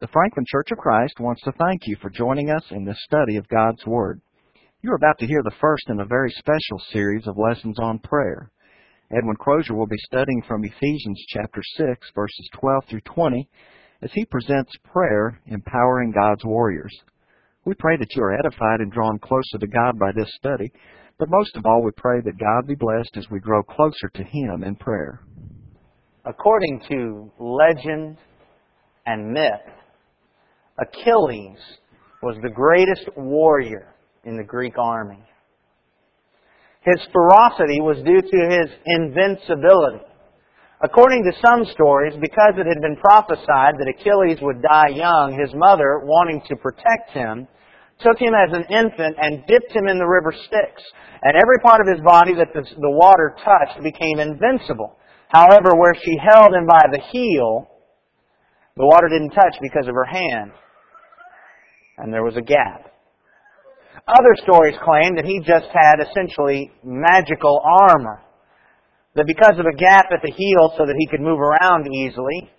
The Franklin Church of Christ wants to thank you for joining us in this study of God's Word. You're about to hear the first in a very special series of lessons on prayer. Edwin Crozier will be studying from Ephesians chapter 6, verses 12 through 20, as he presents prayer empowering God's warriors. We pray that you are edified and drawn closer to God by this study, but most of all, we pray that God be blessed as we grow closer to Him in prayer. According to legend and myth, Achilles was the greatest warrior in the Greek army. His ferocity was due to his invincibility. According to some stories, because it had been prophesied that Achilles would die young, his mother, wanting to protect him, took him as an infant and dipped him in the river Styx. And every part of his body that the, water touched became invincible. However, where she held him by the heel, the water didn't touch because of her hand and there was a gap. Other stories claim that he just had essentially magical armor. That because of a gap at the heel so that he could move around easily,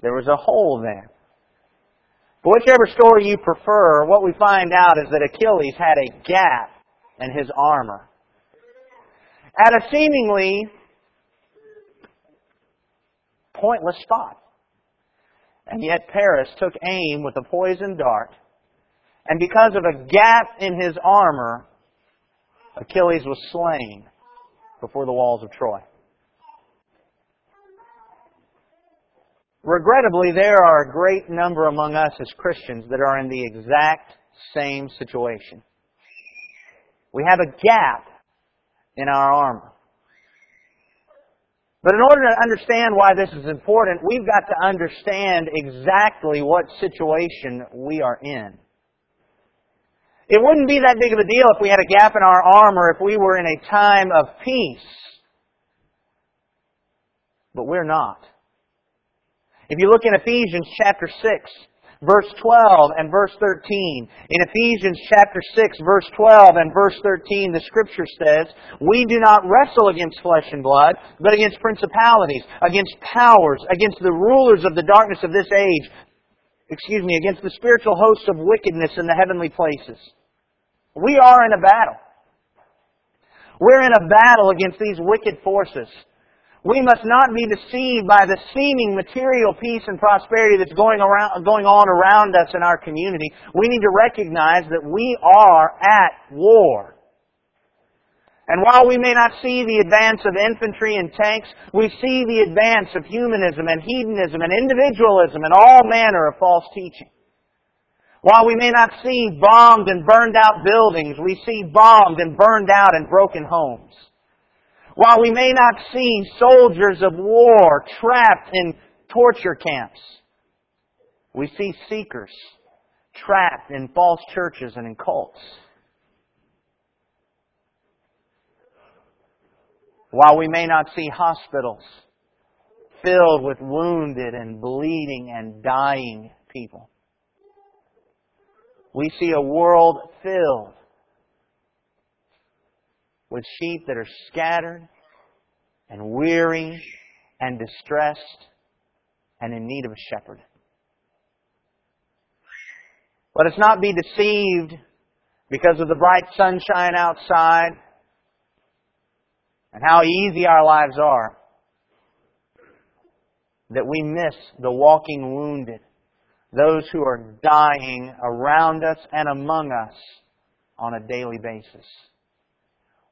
there was a hole there. But whichever story you prefer, what we find out is that Achilles had a gap in his armor. At a seemingly pointless spot. And yet Paris took aim with a poisoned dart and because of a gap in his armor, Achilles was slain before the walls of Troy. Regrettably, there are a great number among us as Christians that are in the exact same situation. We have a gap in our armor. But in order to understand why this is important, we've got to understand exactly what situation we are in. It wouldn't be that big of a deal if we had a gap in our armor if we were in a time of peace. But we're not. If you look in Ephesians chapter 6, verse 12 and verse 13. In Ephesians chapter 6, verse 12 and verse 13, the scripture says, We do not wrestle against flesh and blood, but against principalities, against powers, against the rulers of the darkness of this age, excuse me, against the spiritual hosts of wickedness in the heavenly places. We are in a battle. We're in a battle against these wicked forces. We must not be deceived by the seeming material peace and prosperity that's going, around, going on around us in our community. We need to recognize that we are at war. And while we may not see the advance of infantry and tanks, we see the advance of humanism and hedonism and individualism and all manner of false teaching. While we may not see bombed and burned out buildings, we see bombed and burned out and broken homes. While we may not see soldiers of war trapped in torture camps, we see seekers trapped in false churches and in cults. While we may not see hospitals filled with wounded and bleeding and dying people, we see a world filled with sheep that are scattered and weary and distressed and in need of a shepherd. Let us not be deceived because of the bright sunshine outside and how easy our lives are that we miss the walking wounded, those who are dying around us and among us on a daily basis.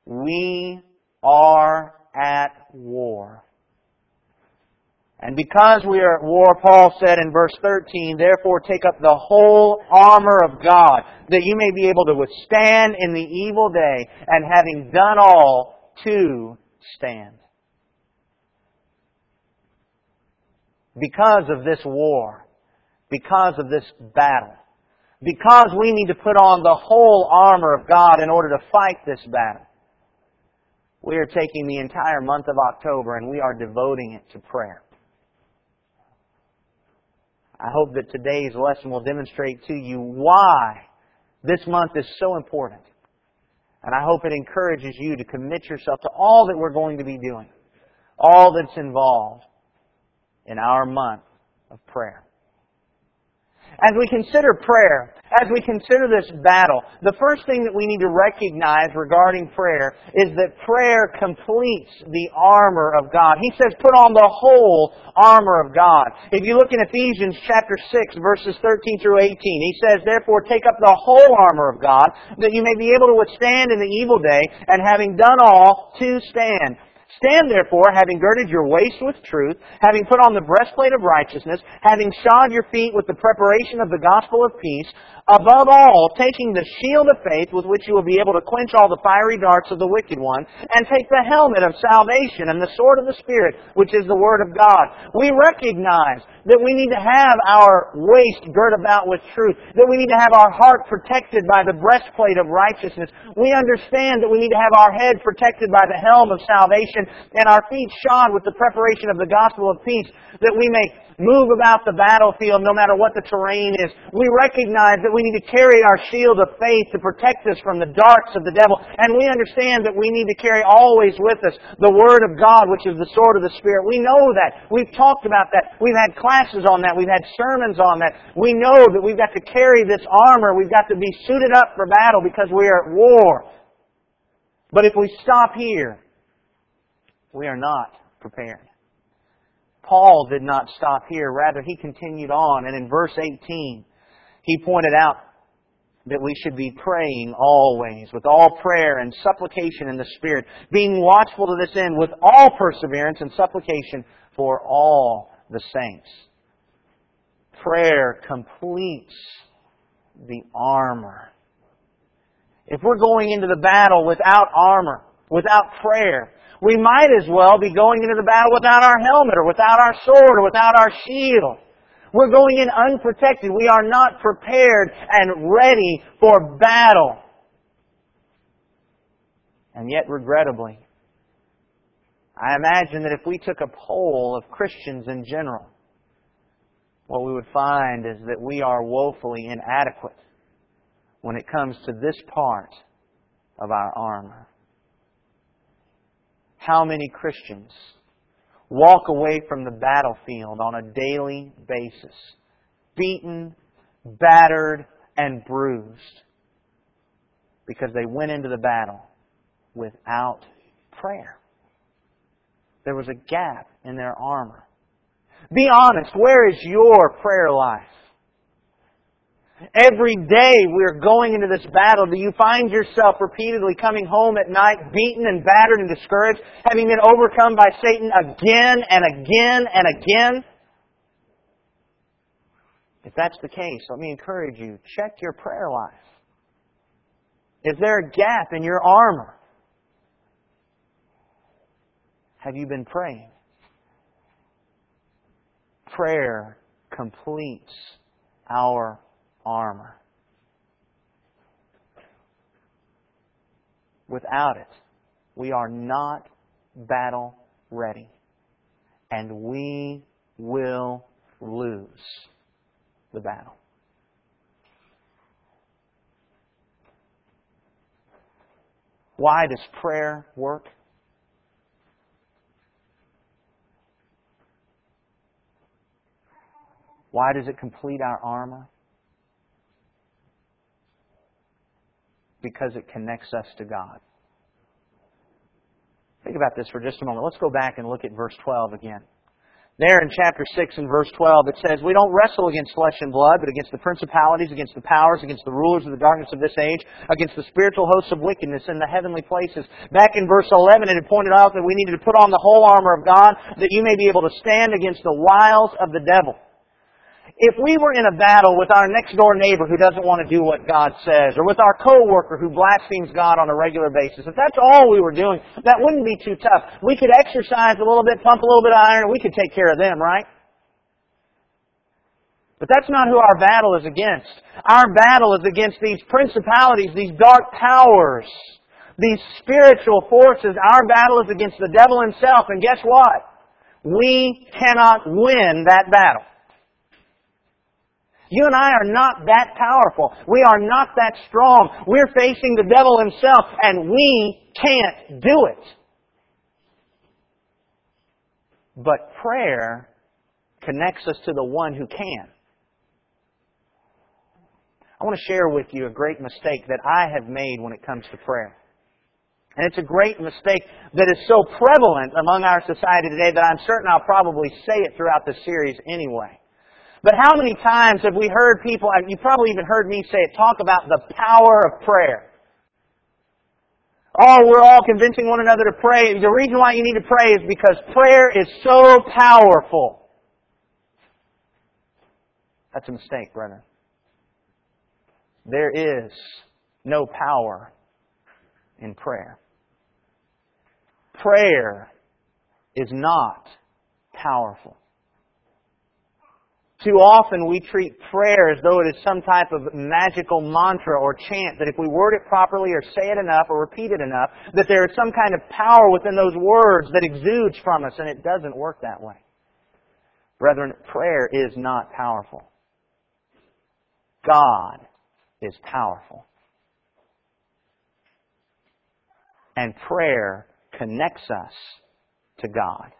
We are at war. And because we are at war, Paul said in verse 13, therefore take up the whole armor of God, that you may be able to withstand in the evil day, and having done all, to stand. Because of this war, because of this battle, because we need to put on the whole armor of God in order to fight this battle, we are taking the entire month of October and we are devoting it to prayer. I hope that today's lesson will demonstrate to you why this month is so important. And I hope it encourages you to commit yourself to all that we're going to be doing, all that's involved in our month of prayer. As we consider prayer, as we consider this battle, the first thing that we need to recognize regarding prayer is that prayer completes the armor of God. He says, put on the whole armor of God. If you look in Ephesians chapter 6, verses 13 through 18, he says, therefore take up the whole armor of God, that you may be able to withstand in the evil day, and having done all, to stand. Stand therefore, having girded your waist with truth, having put on the breastplate of righteousness, having shod your feet with the preparation of the gospel of peace, above all, taking the shield of faith with which you will be able to quench all the fiery darts of the wicked one, and take the helmet of salvation and the sword of the Spirit, which is the Word of God. We recognize that we need to have our waist girt about with truth, that we need to have our heart protected by the breastplate of righteousness. We understand that we need to have our head protected by the helm of salvation and our feet shod with the preparation of the gospel of peace, that we may move about the battlefield no matter what the terrain is. We recognize that we need to carry our shield of faith to protect us from the darts of the devil. And we understand that we need to carry always with us the Word of God, which is the sword of the Spirit. We know that. We've talked about that. We've had classes on that. We've had sermons on that. We know that we've got to carry this armor. We've got to be suited up for battle because we are at war. But if we stop here, we are not prepared. Paul did not stop here. Rather, he continued on. And in verse 18, he pointed out that we should be praying always with all prayer and supplication in the Spirit, being watchful to this end with all perseverance and supplication for all the saints. Prayer completes the armor. If we're going into the battle without armor, without prayer, we might as well be going into the battle without our helmet or without our sword or without our shield. We're going in unprotected. We are not prepared and ready for battle. And yet, regrettably, I imagine that if we took a poll of Christians in general, what we would find is that we are woefully inadequate when it comes to this part of our armor how many Christians walk away from the battlefield on a daily basis, beaten, battered, and bruised because they went into the battle without prayer. There was a gap in their armor. Be honest, where is your prayer life? Every day we're going into this battle, do you find yourself repeatedly coming home at night beaten and battered and discouraged, having been overcome by Satan again and again and again? If that's the case, let me encourage you, check your prayer life. Is there a gap in your armor? Have you been praying? Prayer completes our armor. Without it, we are not battle ready. And we will lose the battle. Why does prayer work? Why does it complete our armor? Because it connects us to God. Think about this for just a moment. Let's go back and look at verse 12 again. There in chapter 6 and verse 12, it says, We don't wrestle against flesh and blood, but against the principalities, against the powers, against the rulers of the darkness of this age, against the spiritual hosts of wickedness in the heavenly places. Back in verse 11, it had pointed out that we needed to put on the whole armor of God that you may be able to stand against the wiles of the devil. If we were in a battle with our next door neighbor who doesn't want to do what God says, or with our coworker who blasphemes God on a regular basis, if that's all we were doing, that wouldn't be too tough. We could exercise a little bit, pump a little bit of iron, and we could take care of them, right? But that's not who our battle is against. Our battle is against these principalities, these dark powers, these spiritual forces. Our battle is against the devil himself, and guess what? We cannot win that battle. You and I are not that powerful. We are not that strong. We're facing the devil himself and we can't do it. But prayer connects us to the one who can. I want to share with you a great mistake that I have made when it comes to prayer. And it's a great mistake that is so prevalent among our society today that I'm certain I'll probably say it throughout the series anyway. But how many times have we heard people, uh, you probably even heard me say it, talk about the power of prayer. Oh, we're all convincing one another to pray. The reason why you need to pray is because prayer is so powerful. That's a mistake, brother. There is no power in prayer. Prayer is not powerful. Too often we treat prayer as though it is some type of magical mantra or chant that if we word it properly or say it enough or repeat it enough, that there is some kind of power within those words that exudes from us, and it doesn't work that way. Brethren, prayer is not powerful. God is powerful. And prayer connects us to God.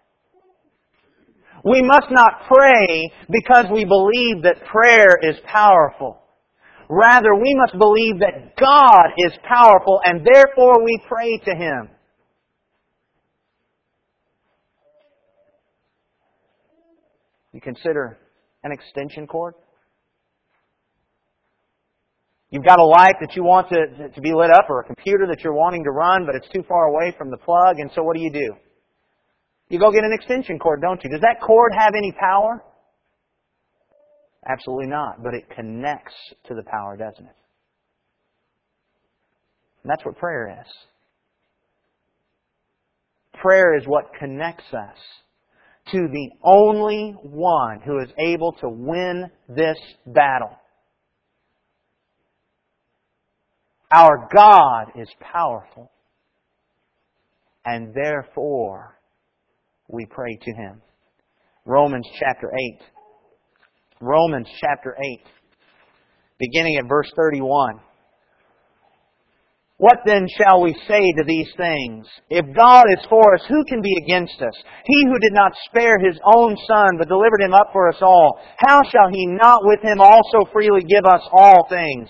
We must not pray because we believe that prayer is powerful. Rather, we must believe that God is powerful and therefore we pray to Him. You consider an extension cord? You've got a light that you want to, to be lit up or a computer that you're wanting to run, but it's too far away from the plug, and so what do you do? You go get an extension cord, don't you? Does that cord have any power? Absolutely not, but it connects to the power, doesn't it? And that's what prayer is. Prayer is what connects us to the only one who is able to win this battle. Our God is powerful. And therefore, we pray to Him. Romans chapter 8. Romans chapter 8. Beginning at verse 31. What then shall we say to these things? If God is for us, who can be against us? He who did not spare his own son, but delivered him up for us all, how shall he not with him also freely give us all things?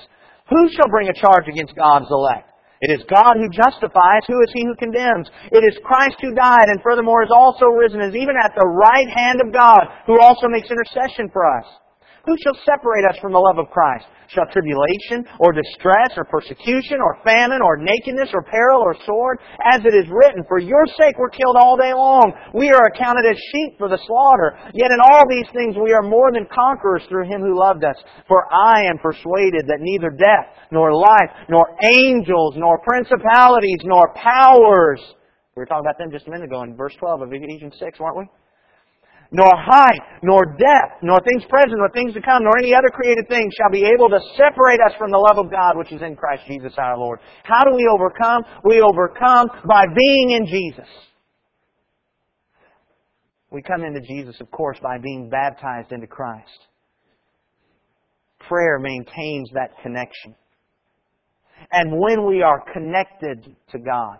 Who shall bring a charge against God's elect? It is God who justifies. Who is he who condemns? It is Christ who died and furthermore is also risen, is even at the right hand of God, who also makes intercession for us. Who shall separate us from the love of Christ? Shall tribulation, or distress, or persecution, or famine, or nakedness, or peril, or sword? As it is written, For your sake we're killed all day long. We are accounted as sheep for the slaughter. Yet in all these things we are more than conquerors through him who loved us. For I am persuaded that neither death, nor life, nor angels, nor principalities, nor powers. We were talking about them just a minute ago in verse 12 of Ephesians 6, weren't we? Nor height, nor depth, nor things present, nor things to come, nor any other created thing shall be able to separate us from the love of God which is in Christ Jesus our Lord. How do we overcome? We overcome by being in Jesus. We come into Jesus, of course, by being baptized into Christ. Prayer maintains that connection. And when we are connected to God,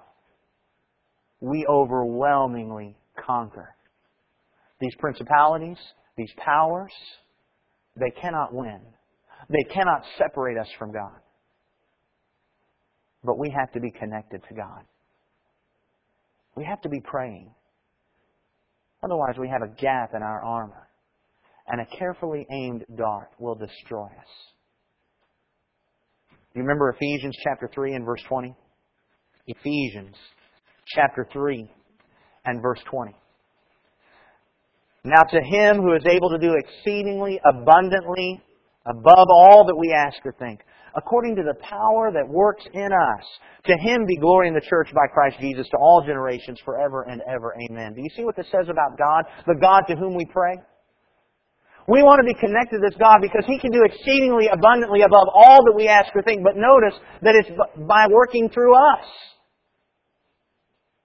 we overwhelmingly conquer. These principalities, these powers, they cannot win. They cannot separate us from God. But we have to be connected to God. We have to be praying. Otherwise, we have a gap in our armor, and a carefully aimed dart will destroy us. Do You remember Ephesians chapter 3 and verse 20? Ephesians chapter 3 and verse 20. Now to him who is able to do exceedingly abundantly above all that we ask or think, according to the power that works in us, to him be glory in the church by Christ Jesus to all generations forever and ever. Amen. Do you see what this says about God? The God to whom we pray? We want to be connected to this God because He can do exceedingly abundantly above all that we ask or think, but notice that it's by working through us.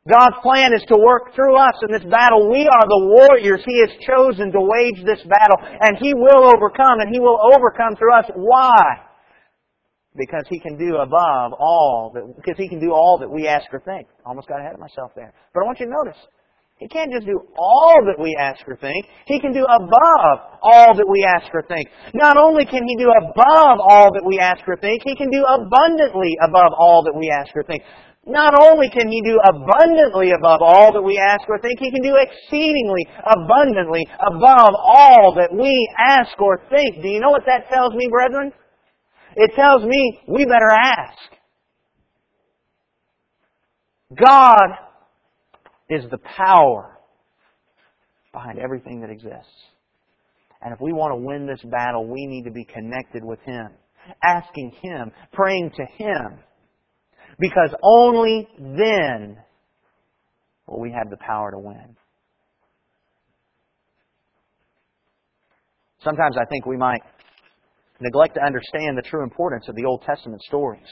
God's plan is to work through us in this battle. We are the warriors He has chosen to wage this battle, and He will overcome, and He will overcome through us. Why? Because He can do above all that, because He can do all that we ask or think. Almost got ahead of myself there. But I want you to notice, He can't just do all that we ask or think. He can do above all that we ask or think. Not only can He do above all that we ask or think, He can do abundantly above all that we ask or think. Not only can He do abundantly above all that we ask or think, He can do exceedingly abundantly above all that we ask or think. Do you know what that tells me, brethren? It tells me we better ask. God is the power behind everything that exists. And if we want to win this battle, we need to be connected with Him, asking Him, praying to Him. Because only then will we have the power to win. Sometimes I think we might neglect to understand the true importance of the Old Testament stories.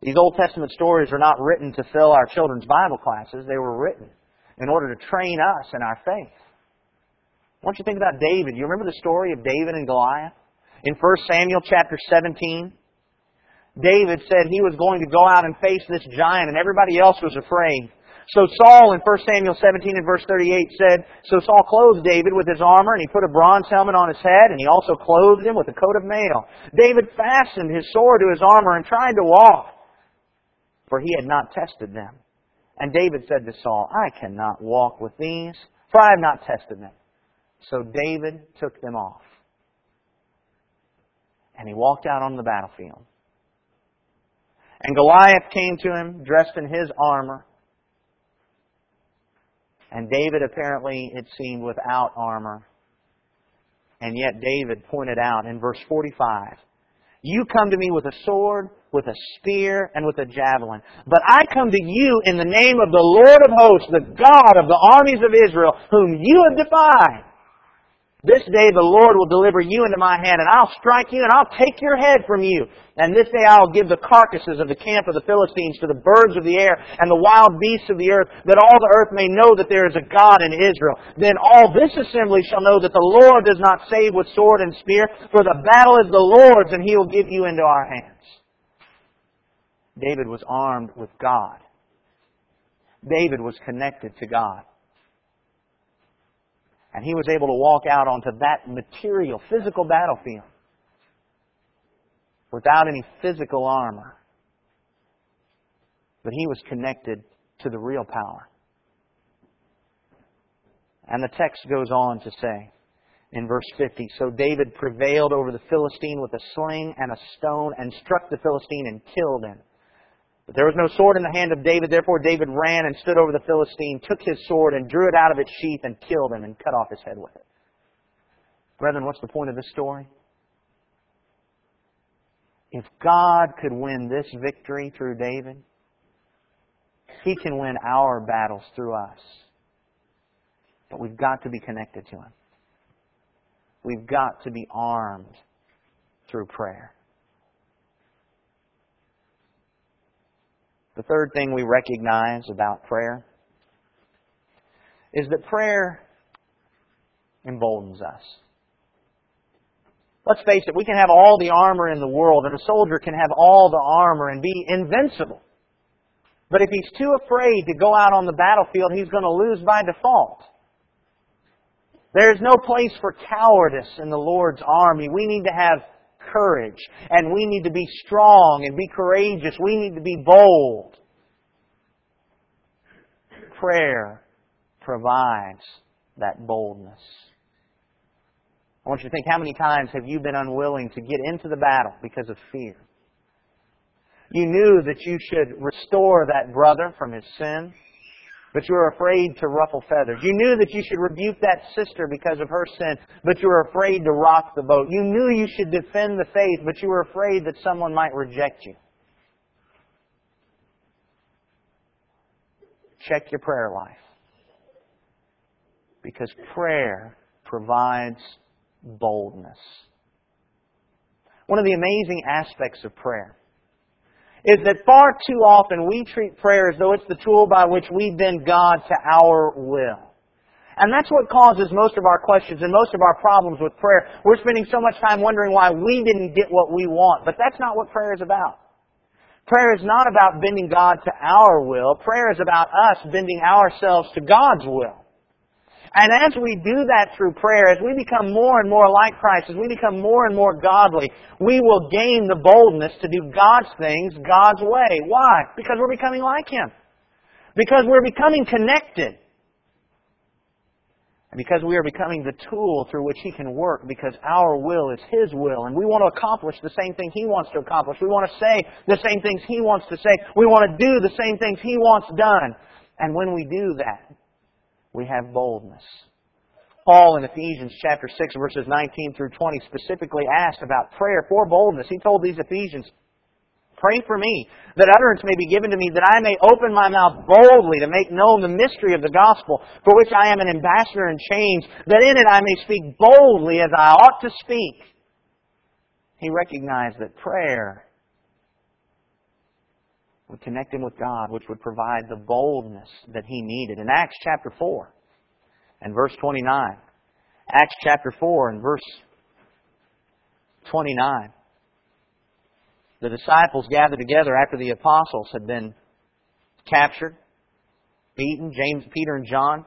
These Old Testament stories are not written to fill our children's Bible classes. They were written in order to train us in our faith. I want you think about David. You remember the story of David and Goliath? In 1 Samuel chapter 17, David said he was going to go out and face this giant and everybody else was afraid. So Saul in 1 Samuel 17 and verse 38 said, So Saul clothed David with his armor, and he put a bronze helmet on his head, and he also clothed him with a coat of mail. David fastened his sword to his armor and tried to walk, for he had not tested them. And David said to Saul, I cannot walk with these, for I have not tested them. So David took them off. And he walked out on the battlefield. And Goliath came to him, dressed in his armor, and David apparently, it seemed, without armor. And yet David pointed out in verse 45, You come to me with a sword, with a spear, and with a javelin. But I come to you in the name of the Lord of hosts, the God of the armies of Israel, whom you have defied. This day the Lord will deliver you into my hand, and I'll strike you, and I'll take your head from you. And this day I'll give the carcasses of the camp of the Philistines to the birds of the air and the wild beasts of the earth, that all the earth may know that there is a God in Israel. Then all this assembly shall know that the Lord does not save with sword and spear, for the battle is the Lord's, and he will give you into our hands. David was armed with God. David was connected to God. And he was able to walk out onto that material, physical battlefield without any physical armor. But he was connected to the real power. And the text goes on to say in verse 50 So David prevailed over the Philistine with a sling and a stone and struck the Philistine and killed him. But there was no sword in the hand of David, therefore David ran and stood over the Philistine, took his sword and drew it out of its sheath and killed him and cut off his head with it. Brethren, what's the point of this story? If God could win this victory through David, He can win our battles through us. But we've got to be connected to Him. We've got to be armed through prayer. The third thing we recognize about prayer is that prayer emboldens us. Let's face it, we can have all the armor in the world, and a soldier can have all the armor and be invincible. But if he's too afraid to go out on the battlefield, he's going to lose by default. There's no place for cowardice in the Lord's army. We need to have courage. And we need to be strong and be courageous. We need to be bold. Prayer provides that boldness. I want you to think how many times have you been unwilling to get into the battle because of fear? You knew that you should restore that brother from his sin but you were afraid to ruffle feathers. You knew that you should rebuke that sister because of her sin, but you were afraid to rock the boat. You knew you should defend the faith, but you were afraid that someone might reject you. Check your prayer life. Because prayer provides boldness. One of the amazing aspects of prayer is that far too often we treat prayer as though it's the tool by which we bend God to our will. And that's what causes most of our questions and most of our problems with prayer. We're spending so much time wondering why we didn't get what we want. But that's not what prayer is about. Prayer is not about bending God to our will. Prayer is about us bending ourselves to God's will. And as we do that through prayer, as we become more and more like Christ, as we become more and more godly, we will gain the boldness to do God's things God's way. Why? Because we're becoming like Him. Because we're becoming connected. And because we are becoming the tool through which He can work, because our will is His will, and we want to accomplish the same thing He wants to accomplish. We want to say the same things He wants to say. We want to do the same things He wants done. And when we do that, we have boldness. Paul in Ephesians chapter 6 verses 19 through 20 specifically asked about prayer for boldness. He told these Ephesians, Pray for me, that utterance may be given to me, that I may open my mouth boldly to make known the mystery of the gospel, for which I am an ambassador in chains, that in it I may speak boldly as I ought to speak. He recognized that prayer would connect him with God, which would provide the boldness that he needed. In Acts chapter 4 and verse 29, Acts chapter 4 and verse 29, the disciples gathered together after the apostles had been captured, beaten, James, Peter, and John.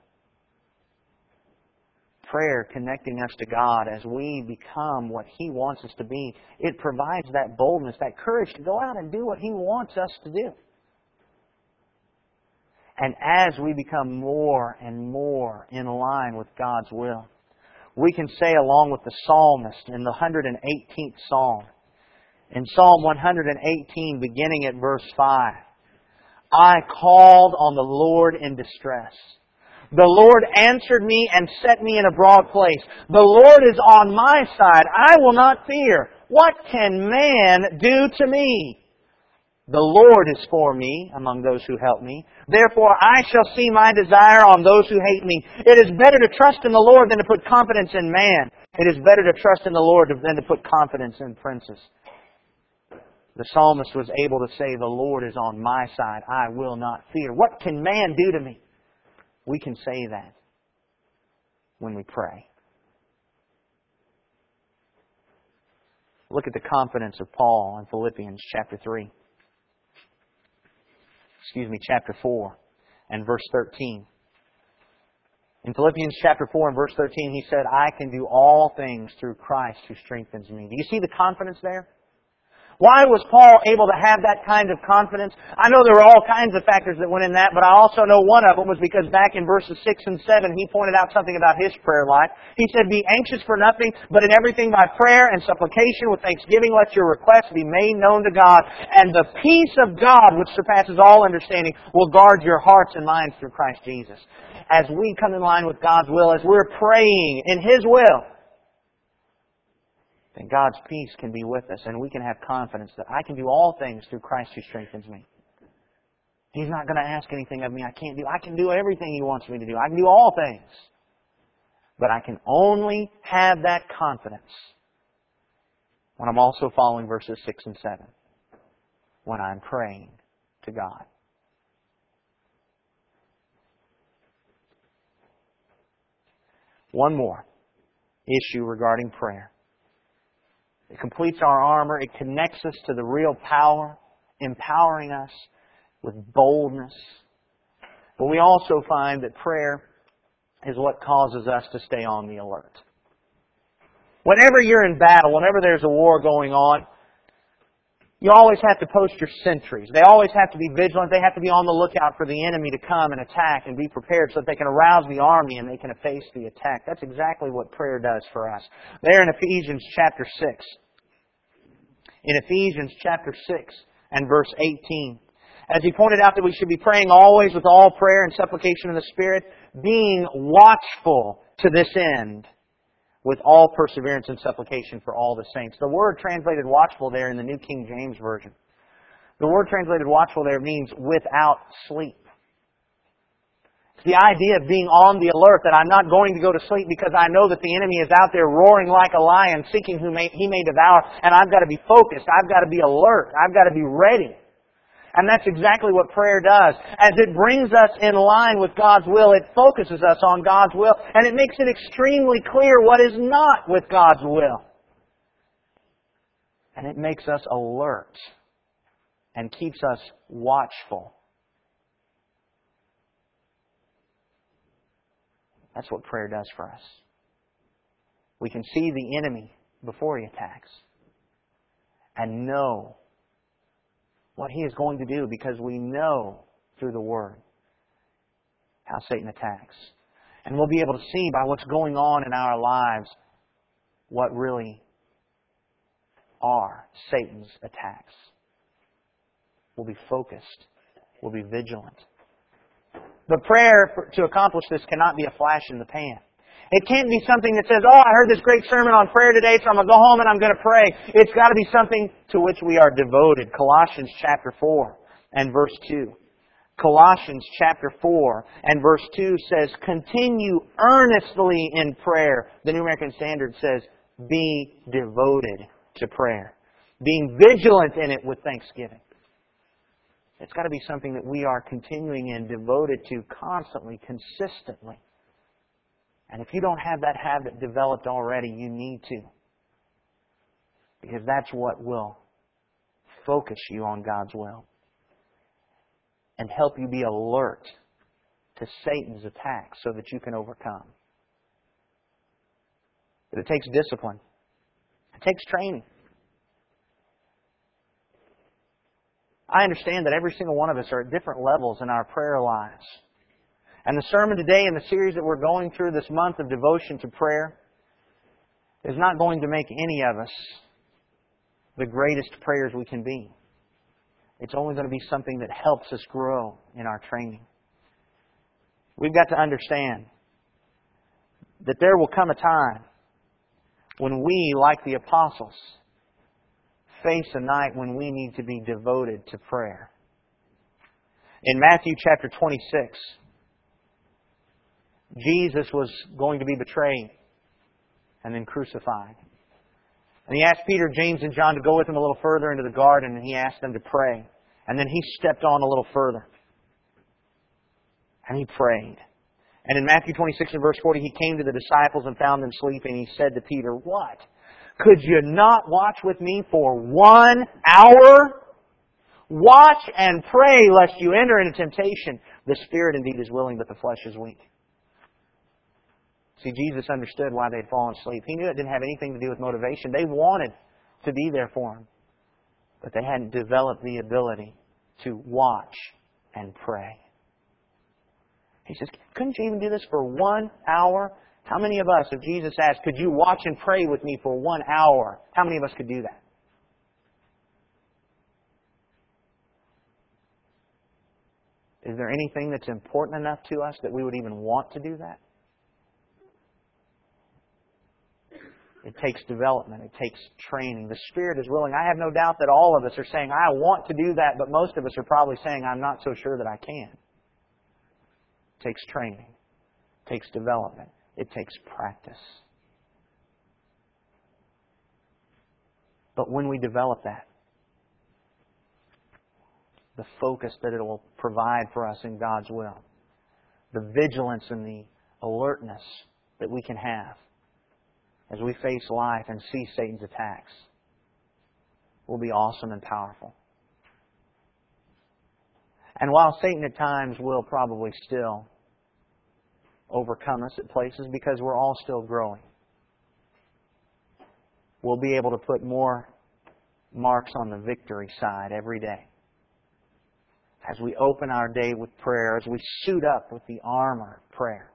prayer connecting us to God as we become what He wants us to be, it provides that boldness, that courage to go out and do what He wants us to do. And as we become more and more in line with God's will, we can say along with the psalmist in the 118th psalm, in Psalm 118 beginning at verse 5, I called on the Lord in distress. The Lord answered me and set me in a broad place. The Lord is on my side. I will not fear. What can man do to me? The Lord is for me among those who help me. Therefore I shall see my desire on those who hate me. It is better to trust in the Lord than to put confidence in man. It is better to trust in the Lord than to put confidence in princes. The psalmist was able to say, The Lord is on my side. I will not fear. What can man do to me? We can say that when we pray. Look at the confidence of Paul in Philippians chapter 3. Excuse me, chapter 4 and verse 13. In Philippians chapter 4 and verse 13, he said, I can do all things through Christ who strengthens me. Do you see the confidence there? Why was Paul able to have that kind of confidence? I know there were all kinds of factors that went in that, but I also know one of them was because back in verses 6 and 7, he pointed out something about his prayer life. He said, Be anxious for nothing, but in everything by prayer and supplication with thanksgiving let your requests be made known to God, and the peace of God, which surpasses all understanding, will guard your hearts and minds through Christ Jesus. As we come in line with God's will, as we're praying in His will, then God's peace can be with us and we can have confidence that I can do all things through Christ who strengthens me. He's not going to ask anything of me I can't do. I can do everything He wants me to do. I can do all things. But I can only have that confidence when I'm also following verses 6 and 7. When I'm praying to God. One more issue regarding prayer. It completes our armor. It connects us to the real power, empowering us with boldness. But we also find that prayer is what causes us to stay on the alert. Whenever you're in battle, whenever there's a war going on, you always have to post your sentries. They always have to be vigilant. They have to be on the lookout for the enemy to come and attack and be prepared so that they can arouse the army and they can face the attack. That's exactly what prayer does for us. There in Ephesians chapter 6. In Ephesians chapter 6 and verse 18. As he pointed out that we should be praying always with all prayer and supplication in the Spirit, being watchful to this end with all perseverance and supplication for all the saints. The word translated watchful there in the New King James Version. The word translated watchful there means without sleep. It's the idea of being on the alert that I'm not going to go to sleep because I know that the enemy is out there roaring like a lion seeking who he may devour and I've got to be focused. I've got to be alert. I've got to be ready. And that's exactly what prayer does. As it brings us in line with God's will, it focuses us on God's will, and it makes it extremely clear what is not with God's will. And it makes us alert and keeps us watchful. That's what prayer does for us. We can see the enemy before he attacks and know what he is going to do because we know through the Word how Satan attacks. And we'll be able to see by what's going on in our lives what really are Satan's attacks. We'll be focused. We'll be vigilant. But prayer to accomplish this cannot be a flash in the pan. It can't be something that says, oh, I heard this great sermon on prayer today, so I'm going to go home and I'm going to pray. It's got to be something to which we are devoted. Colossians chapter 4 and verse 2. Colossians chapter 4 and verse 2 says, continue earnestly in prayer. The New American Standard says, be devoted to prayer. Being vigilant in it with thanksgiving. It's got to be something that we are continuing in, devoted to constantly, consistently. And if you don't have that habit developed already, you need to. Because that's what will focus you on God's will and help you be alert to Satan's attacks so that you can overcome. But it takes discipline. It takes training. I understand that every single one of us are at different levels in our prayer lives. And the sermon today in the series that we're going through this month of devotion to prayer is not going to make any of us the greatest prayers we can be. It's only going to be something that helps us grow in our training. We've got to understand that there will come a time when we, like the apostles, face a night when we need to be devoted to prayer. In Matthew chapter 26, Jesus was going to be betrayed and then crucified. And he asked Peter, James, and John to go with him a little further into the garden, and he asked them to pray. And then he stepped on a little further. And he prayed. And in Matthew 26 and verse 40, he came to the disciples and found them sleeping. He said to Peter, What? Could you not watch with me for one hour? Watch and pray lest you enter into temptation. The spirit indeed is willing, but the flesh is weak. See, Jesus understood why they'd fallen asleep. He knew it didn't have anything to do with motivation. They wanted to be there for him, but they hadn't developed the ability to watch and pray. He says, Couldn't you even do this for one hour? How many of us, if Jesus asked, Could you watch and pray with me for one hour? How many of us could do that? Is there anything that's important enough to us that we would even want to do that? It takes development. It takes training. The Spirit is willing. I have no doubt that all of us are saying, I want to do that, but most of us are probably saying, I'm not so sure that I can. It takes training. It takes development. It takes practice. But when we develop that, the focus that it will provide for us in God's will, the vigilance and the alertness that we can have, as we face life and see Satan's attacks will be awesome and powerful. And while Satan at times will probably still overcome us at places because we're all still growing, we'll be able to put more marks on the victory side every day. As we open our day with prayer, as we suit up with the armor of prayer,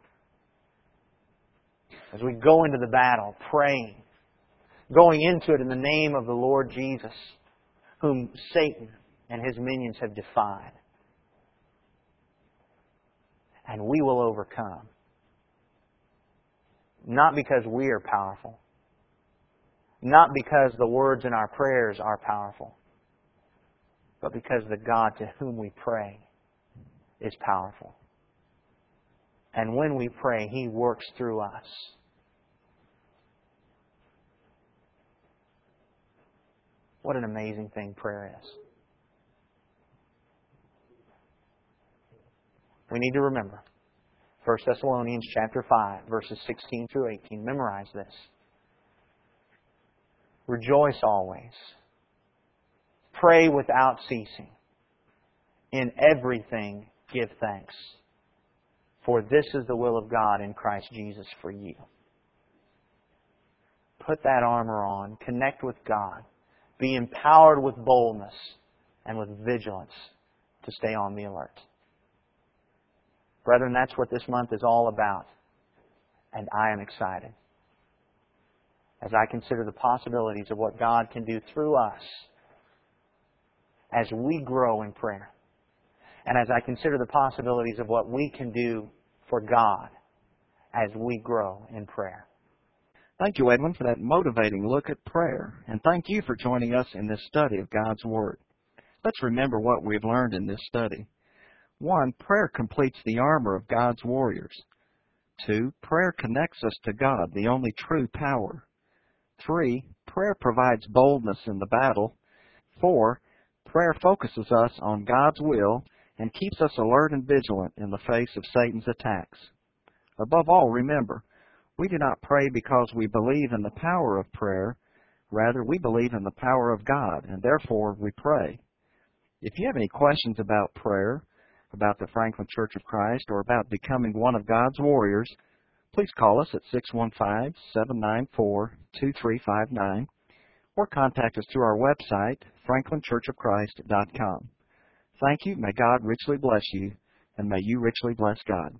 as we go into the battle praying, going into it in the name of the Lord Jesus, whom Satan and his minions have defied. And we will overcome. Not because we are powerful, not because the words in our prayers are powerful, but because the God to whom we pray is powerful. And when we pray, He works through us. What an amazing thing prayer is. We need to remember 1 Thessalonians chapter 5 verses 16 through 18. Memorize this. Rejoice always. Pray without ceasing. In everything give thanks. For this is the will of God in Christ Jesus for you. Put that armor on. Connect with God. Be empowered with boldness and with vigilance to stay on the alert. Brethren, that's what this month is all about. And I am excited as I consider the possibilities of what God can do through us as we grow in prayer. And as I consider the possibilities of what we can do for God as we grow in prayer. Thank you, Edwin, for that motivating look at prayer. And thank you for joining us in this study of God's Word. Let's remember what we've learned in this study. One, prayer completes the armor of God's warriors. Two, prayer connects us to God, the only true power. Three, prayer provides boldness in the battle. Four, prayer focuses us on God's will and keeps us alert and vigilant in the face of Satan's attacks. Above all, remember, we do not pray because we believe in the power of prayer. Rather, we believe in the power of God, and therefore we pray. If you have any questions about prayer, about the Franklin Church of Christ, or about becoming one of God's warriors, please call us at 615-794-2359 or contact us through our website, franklinchurchofchrist.com. Thank you. May God richly bless you, and may you richly bless God.